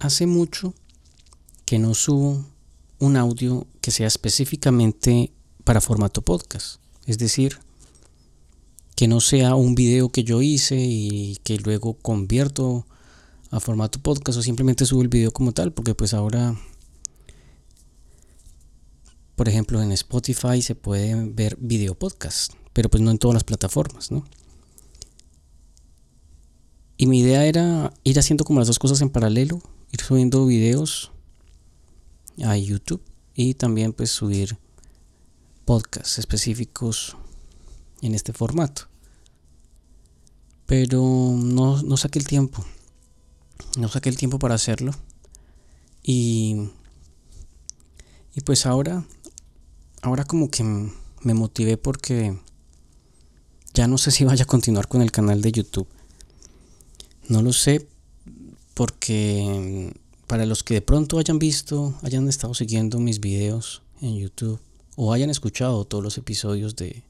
hace mucho que no subo un audio que sea específicamente para formato podcast. Es decir, que no sea un video que yo hice y que luego convierto a formato podcast o simplemente subo el video como tal, porque pues ahora, por ejemplo, en Spotify se puede ver video podcast, pero pues no en todas las plataformas, ¿no? Y mi idea era ir haciendo como las dos cosas en paralelo, ir subiendo videos a YouTube y también pues subir podcasts específicos en este formato. Pero no, no saqué el tiempo. No saqué el tiempo para hacerlo. Y, y pues ahora, ahora como que me motivé porque ya no sé si vaya a continuar con el canal de YouTube. No lo sé porque para los que de pronto hayan visto, hayan estado siguiendo mis videos en YouTube o hayan escuchado todos los episodios de,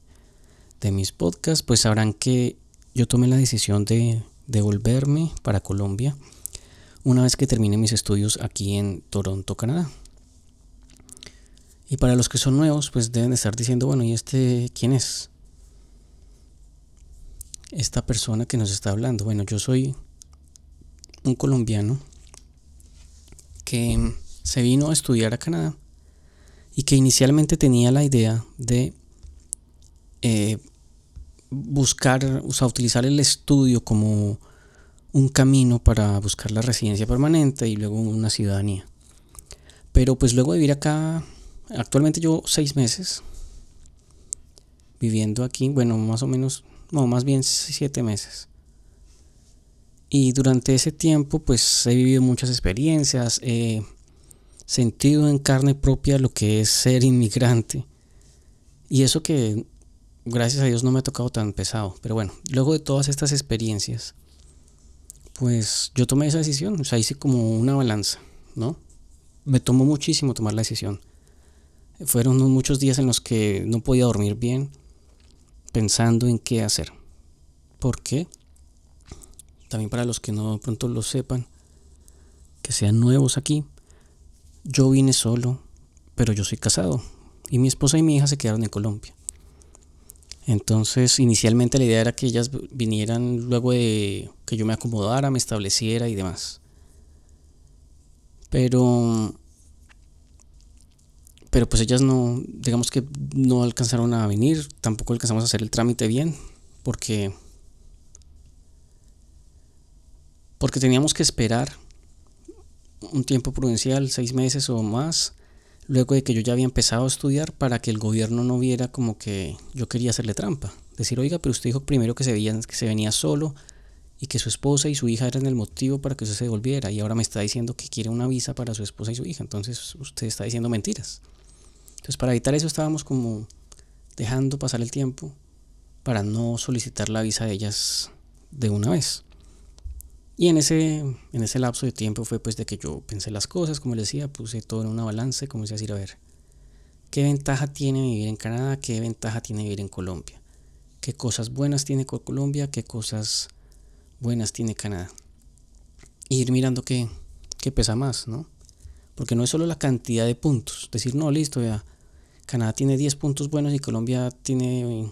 de mis podcasts, pues sabrán que yo tomé la decisión de, de volverme para Colombia una vez que termine mis estudios aquí en Toronto, Canadá. Y para los que son nuevos, pues deben estar diciendo, bueno, ¿y este quién es? Esta persona que nos está hablando. Bueno, yo soy un colombiano que se vino a estudiar a Canadá y que inicialmente tenía la idea de eh, buscar, o sea, utilizar el estudio como un camino para buscar la residencia permanente y luego una ciudadanía. Pero pues luego de vivir acá, actualmente yo seis meses viviendo aquí, bueno, más o menos, no, más bien siete meses. Y durante ese tiempo pues he vivido muchas experiencias, he sentido en carne propia lo que es ser inmigrante. Y eso que gracias a Dios no me ha tocado tan pesado. Pero bueno, luego de todas estas experiencias, pues yo tomé esa decisión, o sea, hice como una balanza, ¿no? Me tomó muchísimo tomar la decisión. Fueron muchos días en los que no podía dormir bien pensando en qué hacer. ¿Por qué? También para los que no pronto lo sepan, que sean nuevos aquí, yo vine solo, pero yo soy casado y mi esposa y mi hija se quedaron en Colombia. Entonces, inicialmente la idea era que ellas vinieran luego de que yo me acomodara, me estableciera y demás. Pero pero pues ellas no, digamos que no alcanzaron a venir, tampoco alcanzamos a hacer el trámite bien, porque porque teníamos que esperar un tiempo prudencial, seis meses o más, luego de que yo ya había empezado a estudiar para que el gobierno no viera como que yo quería hacerle trampa. Decir, oiga, pero usted dijo primero que se, veía, que se venía solo y que su esposa y su hija eran el motivo para que usted se devolviera y ahora me está diciendo que quiere una visa para su esposa y su hija, entonces usted está diciendo mentiras. Entonces para evitar eso estábamos como dejando pasar el tiempo para no solicitar la visa de ellas de una vez. Y en ese, en ese lapso de tiempo fue pues de que yo pensé las cosas, como les decía, puse todo en una balanza y comencé a decir, a ver, ¿qué ventaja tiene vivir en Canadá? ¿Qué ventaja tiene vivir en Colombia? ¿Qué cosas buenas tiene Colombia? ¿Qué cosas buenas tiene Canadá? Y ir mirando qué, qué pesa más, ¿no? Porque no es solo la cantidad de puntos. Decir, no, listo, ya, Canadá tiene 10 puntos buenos y Colombia tiene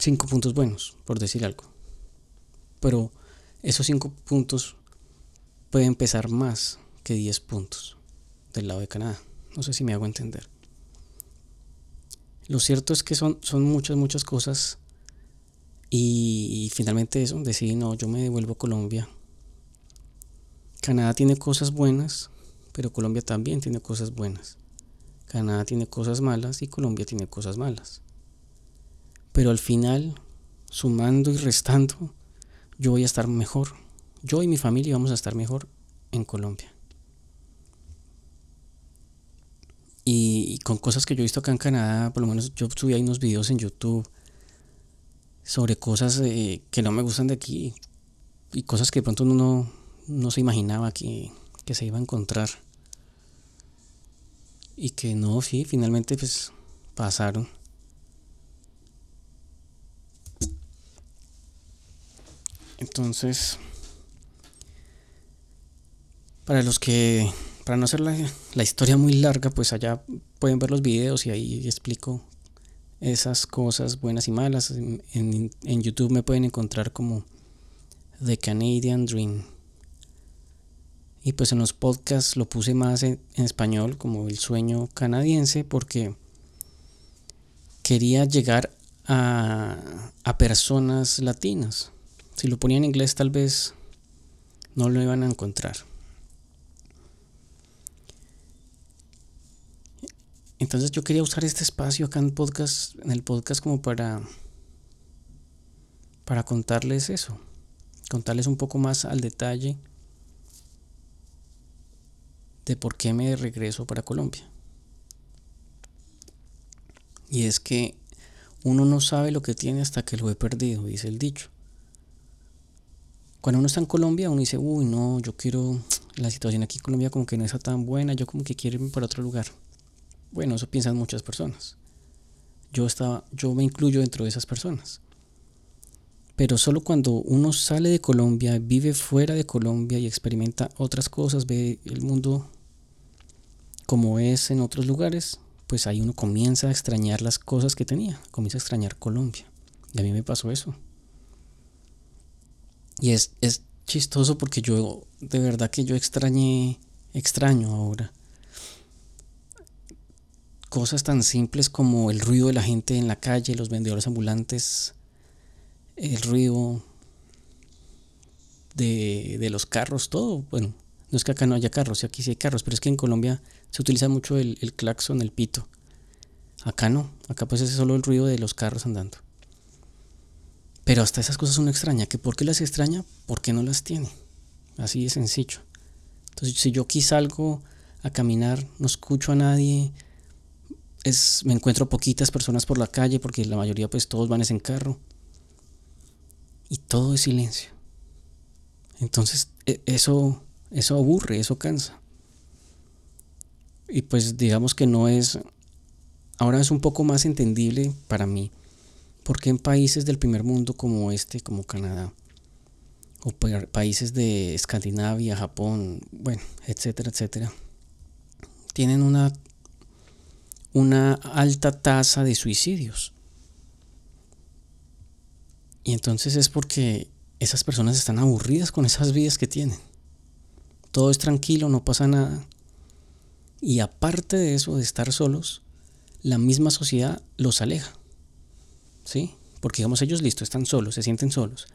5 puntos buenos, por decir algo. Pero esos 5 puntos pueden pesar más que 10 puntos del lado de Canadá. No sé si me hago entender. Lo cierto es que son, son muchas, muchas cosas. Y, finalmente eso, decidí, no, yo me devuelvo a Colombia. Canadá tiene cosas buenas, pero Colombia también tiene cosas buenas. Canadá tiene cosas malas y Colombia tiene cosas malas. Pero al final, sumando y restando, yo voy a estar mejor. Yo y mi familia vamos a estar mejor en Colombia. Y, con cosas que yo he visto acá en Canadá, por lo menos yo subí ahí unos videos en YouTube sobre cosas eh, que no me gustan de aquí y cosas que de pronto uno no, se imaginaba que, que se iba a encontrar. Y que no, sí, finalmente pues pasaron. Entonces, Para los que, para no hacer la, la historia muy larga, pues allá pueden ver los videos y ahí explico esas cosas buenas y malas. En, en, YouTube me pueden encontrar como The Canadian Dream. Y pues en los podcasts lo puse más en, español como el sueño canadiense porque quería llegar a, a personas latinas. Si lo ponía en inglés tal vez no lo iban a encontrar. Entonces yo quería usar este espacio acá en podcast, en el podcast como para para contarles eso, contarles un poco más al detalle de por qué me regreso para Colombia. Y es que uno no sabe lo que tiene hasta que lo he perdido, dice el dicho. Cuando uno está en Colombia, uno dice, uy, no, yo quiero, la situación aquí en Colombia como que no está tan buena, yo como que quiero irme para otro lugar. Bueno, eso piensan muchas personas. Yo, estaba, yo me incluyo dentro de esas personas. Pero solo cuando uno sale de Colombia, vive fuera de Colombia y experimenta otras cosas, ve el mundo como es en otros lugares, pues ahí uno comienza a extrañar las cosas que tenía, comienza a extrañar Colombia. Y a mí me pasó eso. Y es, es chistoso porque yo, de verdad que yo extrañé, extraño ahora cosas tan simples como el ruido de la gente en la calle, los vendedores ambulantes, el ruido de, de, los carros, todo. Bueno, no es que acá no haya carros, aquí sí hay carros, pero es que en Colombia se utiliza mucho el, el claxon, el pito. Acá no, acá pues es solo el ruido de los carros andando. Pero hasta esas cosas uno extraña. ¿Que ¿Por qué las extraña? Porque no las tiene. Así de sencillo. Entonces, si yo aquí salgo a caminar, no escucho a nadie, me encuentro poquitas personas por la calle porque la mayoría pues todos van en carro. Y todo es silencio. Entonces e, eso, eso aburre, eso cansa. Y pues digamos que no es, ahora es un poco más entendible para mí, porque en países del primer mundo como este, como Canadá, o países de Escandinavia, Japón, bueno, etcétera, etcétera, tienen una una alta tasa de suicidios. Y entonces es porque esas personas están aburridas con esas vidas que tienen. Todo es tranquilo, no pasa nada. Y aparte de eso, de estar solos, la misma sociedad los aleja. ¿Sí? Porque digamos ellos, listo, están solos, se sienten solos.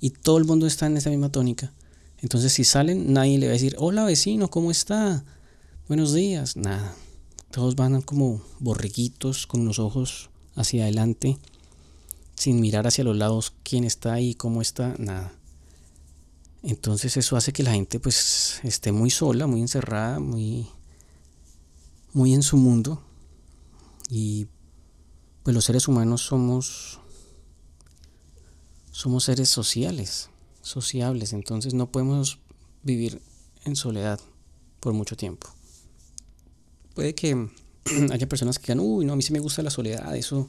Y todo el mundo está en esa misma tónica. Entonces si salen, nadie le va a decir, hola vecino, ¿cómo está? Buenos días. Nada. Todos van como borreguitos con los ojos hacia adelante, sin mirar hacia los lados quién está ahí, cómo está, nada. Entonces eso hace que la gente pues esté muy sola, muy encerrada, muy, muy en su mundo. Y pues los seres humanos somos, somos seres sociales, sociables, entonces no podemos vivir en soledad por mucho tiempo puede que haya personas que digan, uy, no, a mí sí me gusta la soledad, eso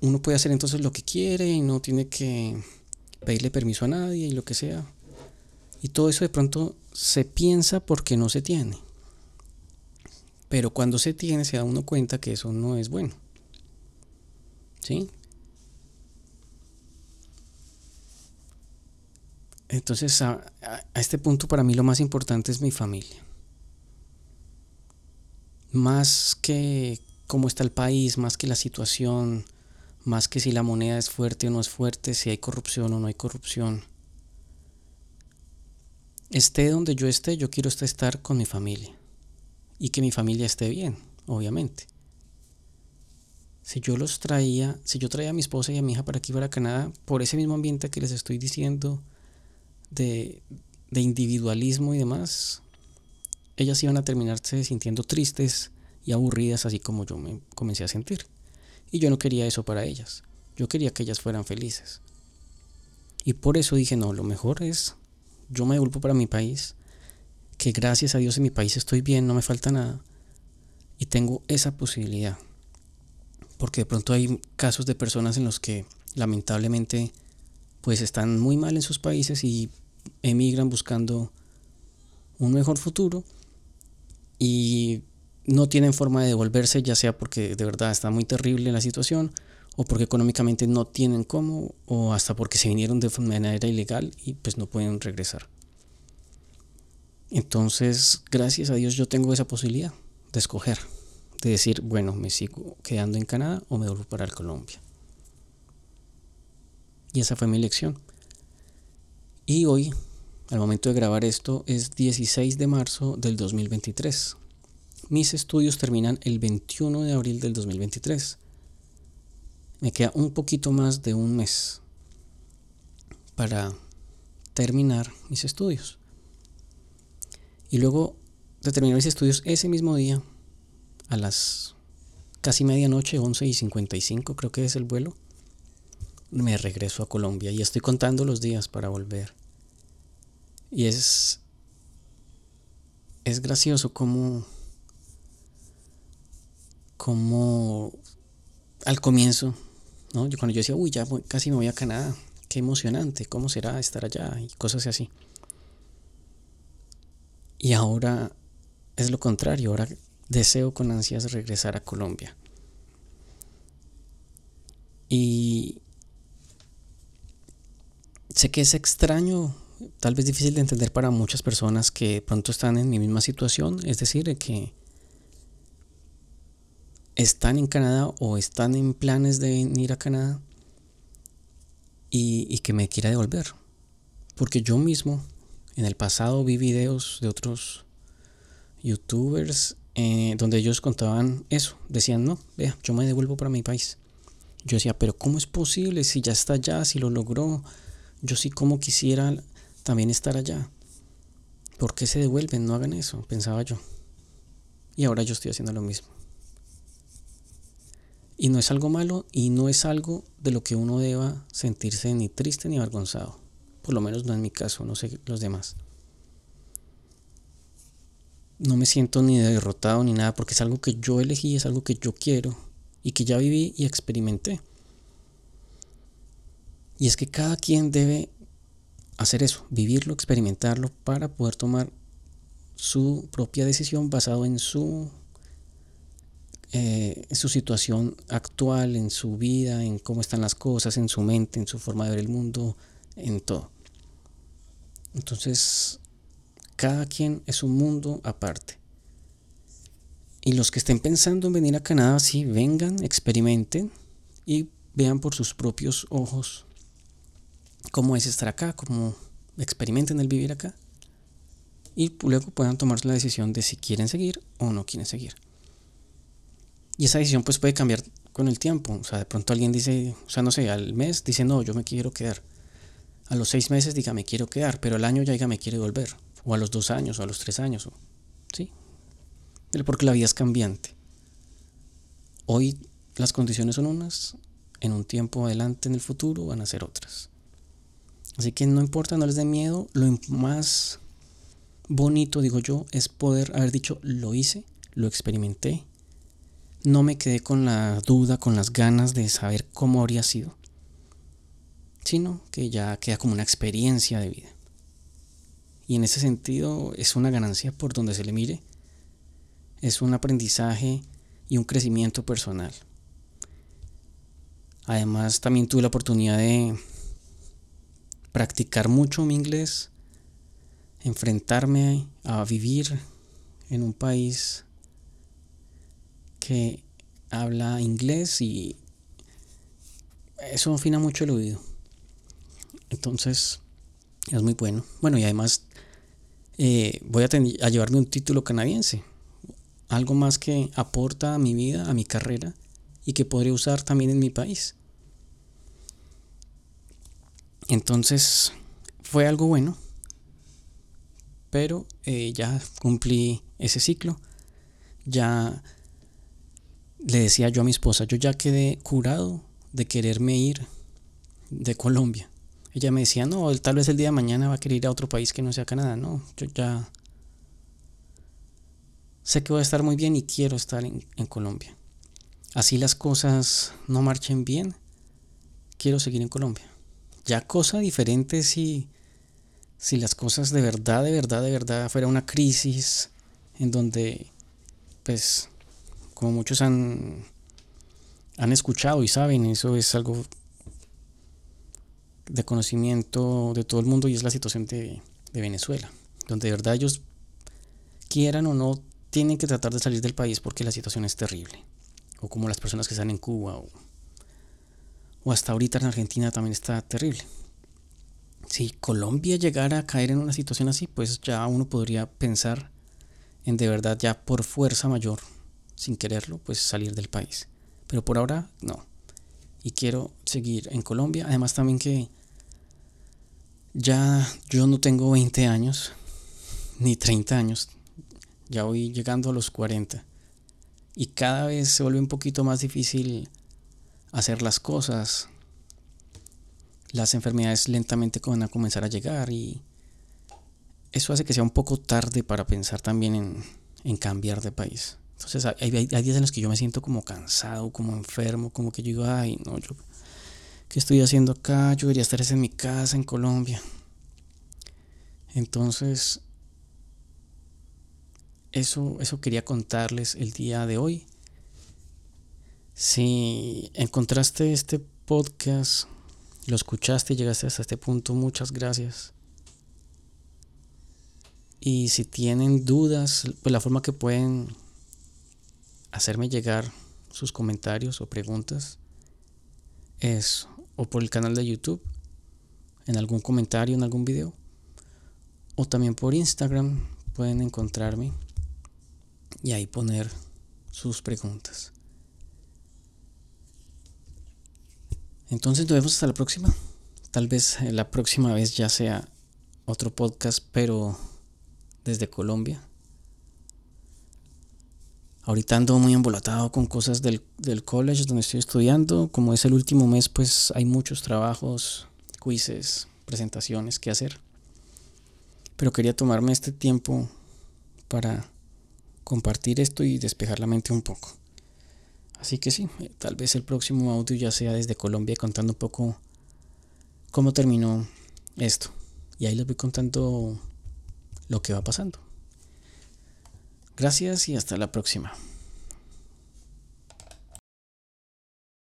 uno puede hacer entonces lo que quiere y no tiene que pedirle permiso a nadie y lo que sea. Y todo eso de pronto se piensa porque no se tiene. Pero cuando se tiene se da uno cuenta que eso no es bueno. ¿Sí? Entonces a, a este punto para mí lo más importante es mi familia más que cómo está el país, más que la situación, más que si la moneda es fuerte o no es fuerte, si hay corrupción o no hay corrupción. Esté donde yo esté, yo quiero estar con mi familia y que mi familia esté bien, obviamente. Si yo los traía, si yo traía a mi esposa y a mi hija para aquí, para Canadá, por ese mismo ambiente que les estoy diciendo de, de individualismo y demás, ellas iban a terminarse sintiendo tristes y aburridas así como yo me comencé a sentir. Y yo no quería eso para ellas. Yo quería que ellas fueran felices. Y por eso dije, no, lo mejor es, yo me devuelvo para mi país, que gracias a Dios en mi país estoy bien, no me falta nada. Y tengo esa posibilidad. Porque de pronto hay casos de personas en los que lamentablemente pues están muy mal en sus países y emigran buscando un mejor futuro y no tienen forma de devolverse, ya sea porque de verdad está muy terrible la situación o porque económicamente no tienen cómo o hasta porque se vinieron de manera ilegal y pues no pueden regresar. Entonces, gracias a Dios yo tengo esa posibilidad de escoger, de decir, bueno, me sigo quedando en Canadá o me vuelvo para Colombia. Y esa fue mi elección. Y hoy, al momento de grabar esto, es 16 de marzo del 2023. Mis estudios terminan el 21 de abril del 2023. Me queda un poquito más de un mes para terminar mis estudios. Y luego de terminar mis estudios ese mismo día, a las casi medianoche, 11 y 55 creo que es el vuelo, me regreso a Colombia y estoy contando los días para volver. Y es, es gracioso como, como al comienzo, ¿no? Yo, cuando yo decía, uy, ya casi me voy a Canadá, qué emocionante, ¿cómo será estar allá? Y cosas así. Y ahora es lo contrario, ahora deseo con ansias regresar a Colombia. Y sé que es extraño, tal vez difícil de entender para muchas personas que pronto están en mi misma situación, es decir, que están en Canadá o están en planes de venir a Canadá y, y que me quiera devolver. Porque yo mismo en el pasado vi videos de otros youtubers eh, donde ellos contaban eso, decían, no, vea, yo me devuelvo para mi país. Yo decía, pero ¿cómo es posible si ya está allá, si lo logró? Yo sí como quisiera también estar allá. ¿Por qué se devuelven? No hagan eso, pensaba yo. Y ahora yo estoy haciendo lo mismo. Y no es algo malo y no es algo de lo que uno deba sentirse ni triste ni avergonzado. Por lo menos no en mi caso, no sé los demás. No me siento ni derrotado ni nada porque es algo que yo elegí, es algo que yo quiero y que ya viví y experimenté. Y es que cada quien debe hacer eso, vivirlo, experimentarlo para poder tomar su propia decisión basado en su, eh, en su situación actual, en su vida, en cómo están las cosas, en su mente, en su forma de ver el mundo, en todo. Entonces, cada quien es un mundo aparte. Y los que estén pensando en venir a Canadá, sí, vengan, experimenten y vean por sus propios ojos cómo es estar acá, cómo experimenten el vivir acá. Y luego puedan tomar la decisión de si quieren seguir o no quieren seguir. Y esa decisión pues puede cambiar con el tiempo. O sea, de pronto alguien dice, o sea, no sé, al mes dice, no, yo me quiero quedar. A los seis meses diga, me quiero quedar, pero al año ya diga, me quiere volver. O a los dos años, o a los tres años. ¿Sí? Porque la vida es cambiante. Hoy las condiciones son unas, en un tiempo adelante, en el futuro, van a ser otras. Así que no importa, no les dé miedo. Lo más bonito, digo yo, es poder haber dicho, lo hice, lo experimenté. No me quedé con la duda, con las ganas de saber cómo habría sido sino que ya queda como una experiencia de vida. Y en ese sentido es una ganancia por donde se le mire, es un aprendizaje y un crecimiento personal. Además también tuve la oportunidad de practicar mucho mi inglés, enfrentarme a vivir en un país que habla inglés y eso afina mucho el oído. Entonces, es muy bueno. Bueno, y además eh, voy a, a llevarme un título canadiense. Algo más que aporta a mi vida, a mi carrera y que podría usar también en mi país. Entonces, fue algo bueno. Pero eh, ya cumplí ese ciclo. Ya le decía yo a mi esposa, yo ya quedé curado de quererme ir de Colombia. Ella me decía, no, tal vez el día de mañana va a querer ir a otro país que no sea Canadá. No, yo ya sé que voy a estar muy bien y quiero estar en, Colombia. Así las cosas no marchen bien, quiero seguir en Colombia. Ya cosa diferente si, si las cosas de verdad, de verdad, de verdad fuera una crisis en donde, pues, como muchos han, han escuchado y saben, eso es algo de conocimiento de todo el mundo y es la situación de, de Venezuela, donde de verdad ellos quieran o no tienen que tratar de salir del país porque la situación es terrible. O como las personas que están en Cuba o, o hasta ahorita en Argentina también está terrible. Si Colombia llegara a caer en una situación así, pues ya uno podría pensar en de verdad ya por fuerza mayor, sin quererlo, pues salir del país. Pero por ahora no. Y quiero seguir en Colombia. Además también que ya yo no tengo 20 años, ni 30 años. Ya voy llegando a los 40. Y cada vez se vuelve un poquito más difícil hacer las cosas. Las enfermedades lentamente van a comenzar a llegar y eso hace que sea un poco tarde para pensar también en, cambiar de país. Entonces hay, hay, días en los que yo me siento como cansado, como enfermo, como que yo digo, ay, no, yo, ¿qué estoy haciendo acá? Yo debería estar en mi casa, en Colombia. Entonces, eso, eso quería contarles el día de hoy. Si encontraste este podcast, lo escuchaste y llegaste hasta este punto, muchas gracias. Y si tienen dudas, pues la forma que pueden hacerme llegar sus comentarios o preguntas es o por el canal de YouTube, en algún comentario, en algún video, o también por Instagram pueden encontrarme y ahí poner sus preguntas. Entonces nos vemos hasta la próxima. Tal vez eh, la próxima vez ya sea otro podcast, pero desde Colombia. Ahorita ando muy embolatado con cosas del, del college donde estoy estudiando. Como es el último mes, pues hay muchos trabajos, quizzes, presentaciones que hacer. Pero quería tomarme este tiempo para compartir esto y despejar la mente un poco. Así que sí, eh, tal vez el próximo audio ya sea desde Colombia contando un poco cómo terminó esto. Y ahí les voy contando lo que va pasando. Gracias y hasta la próxima.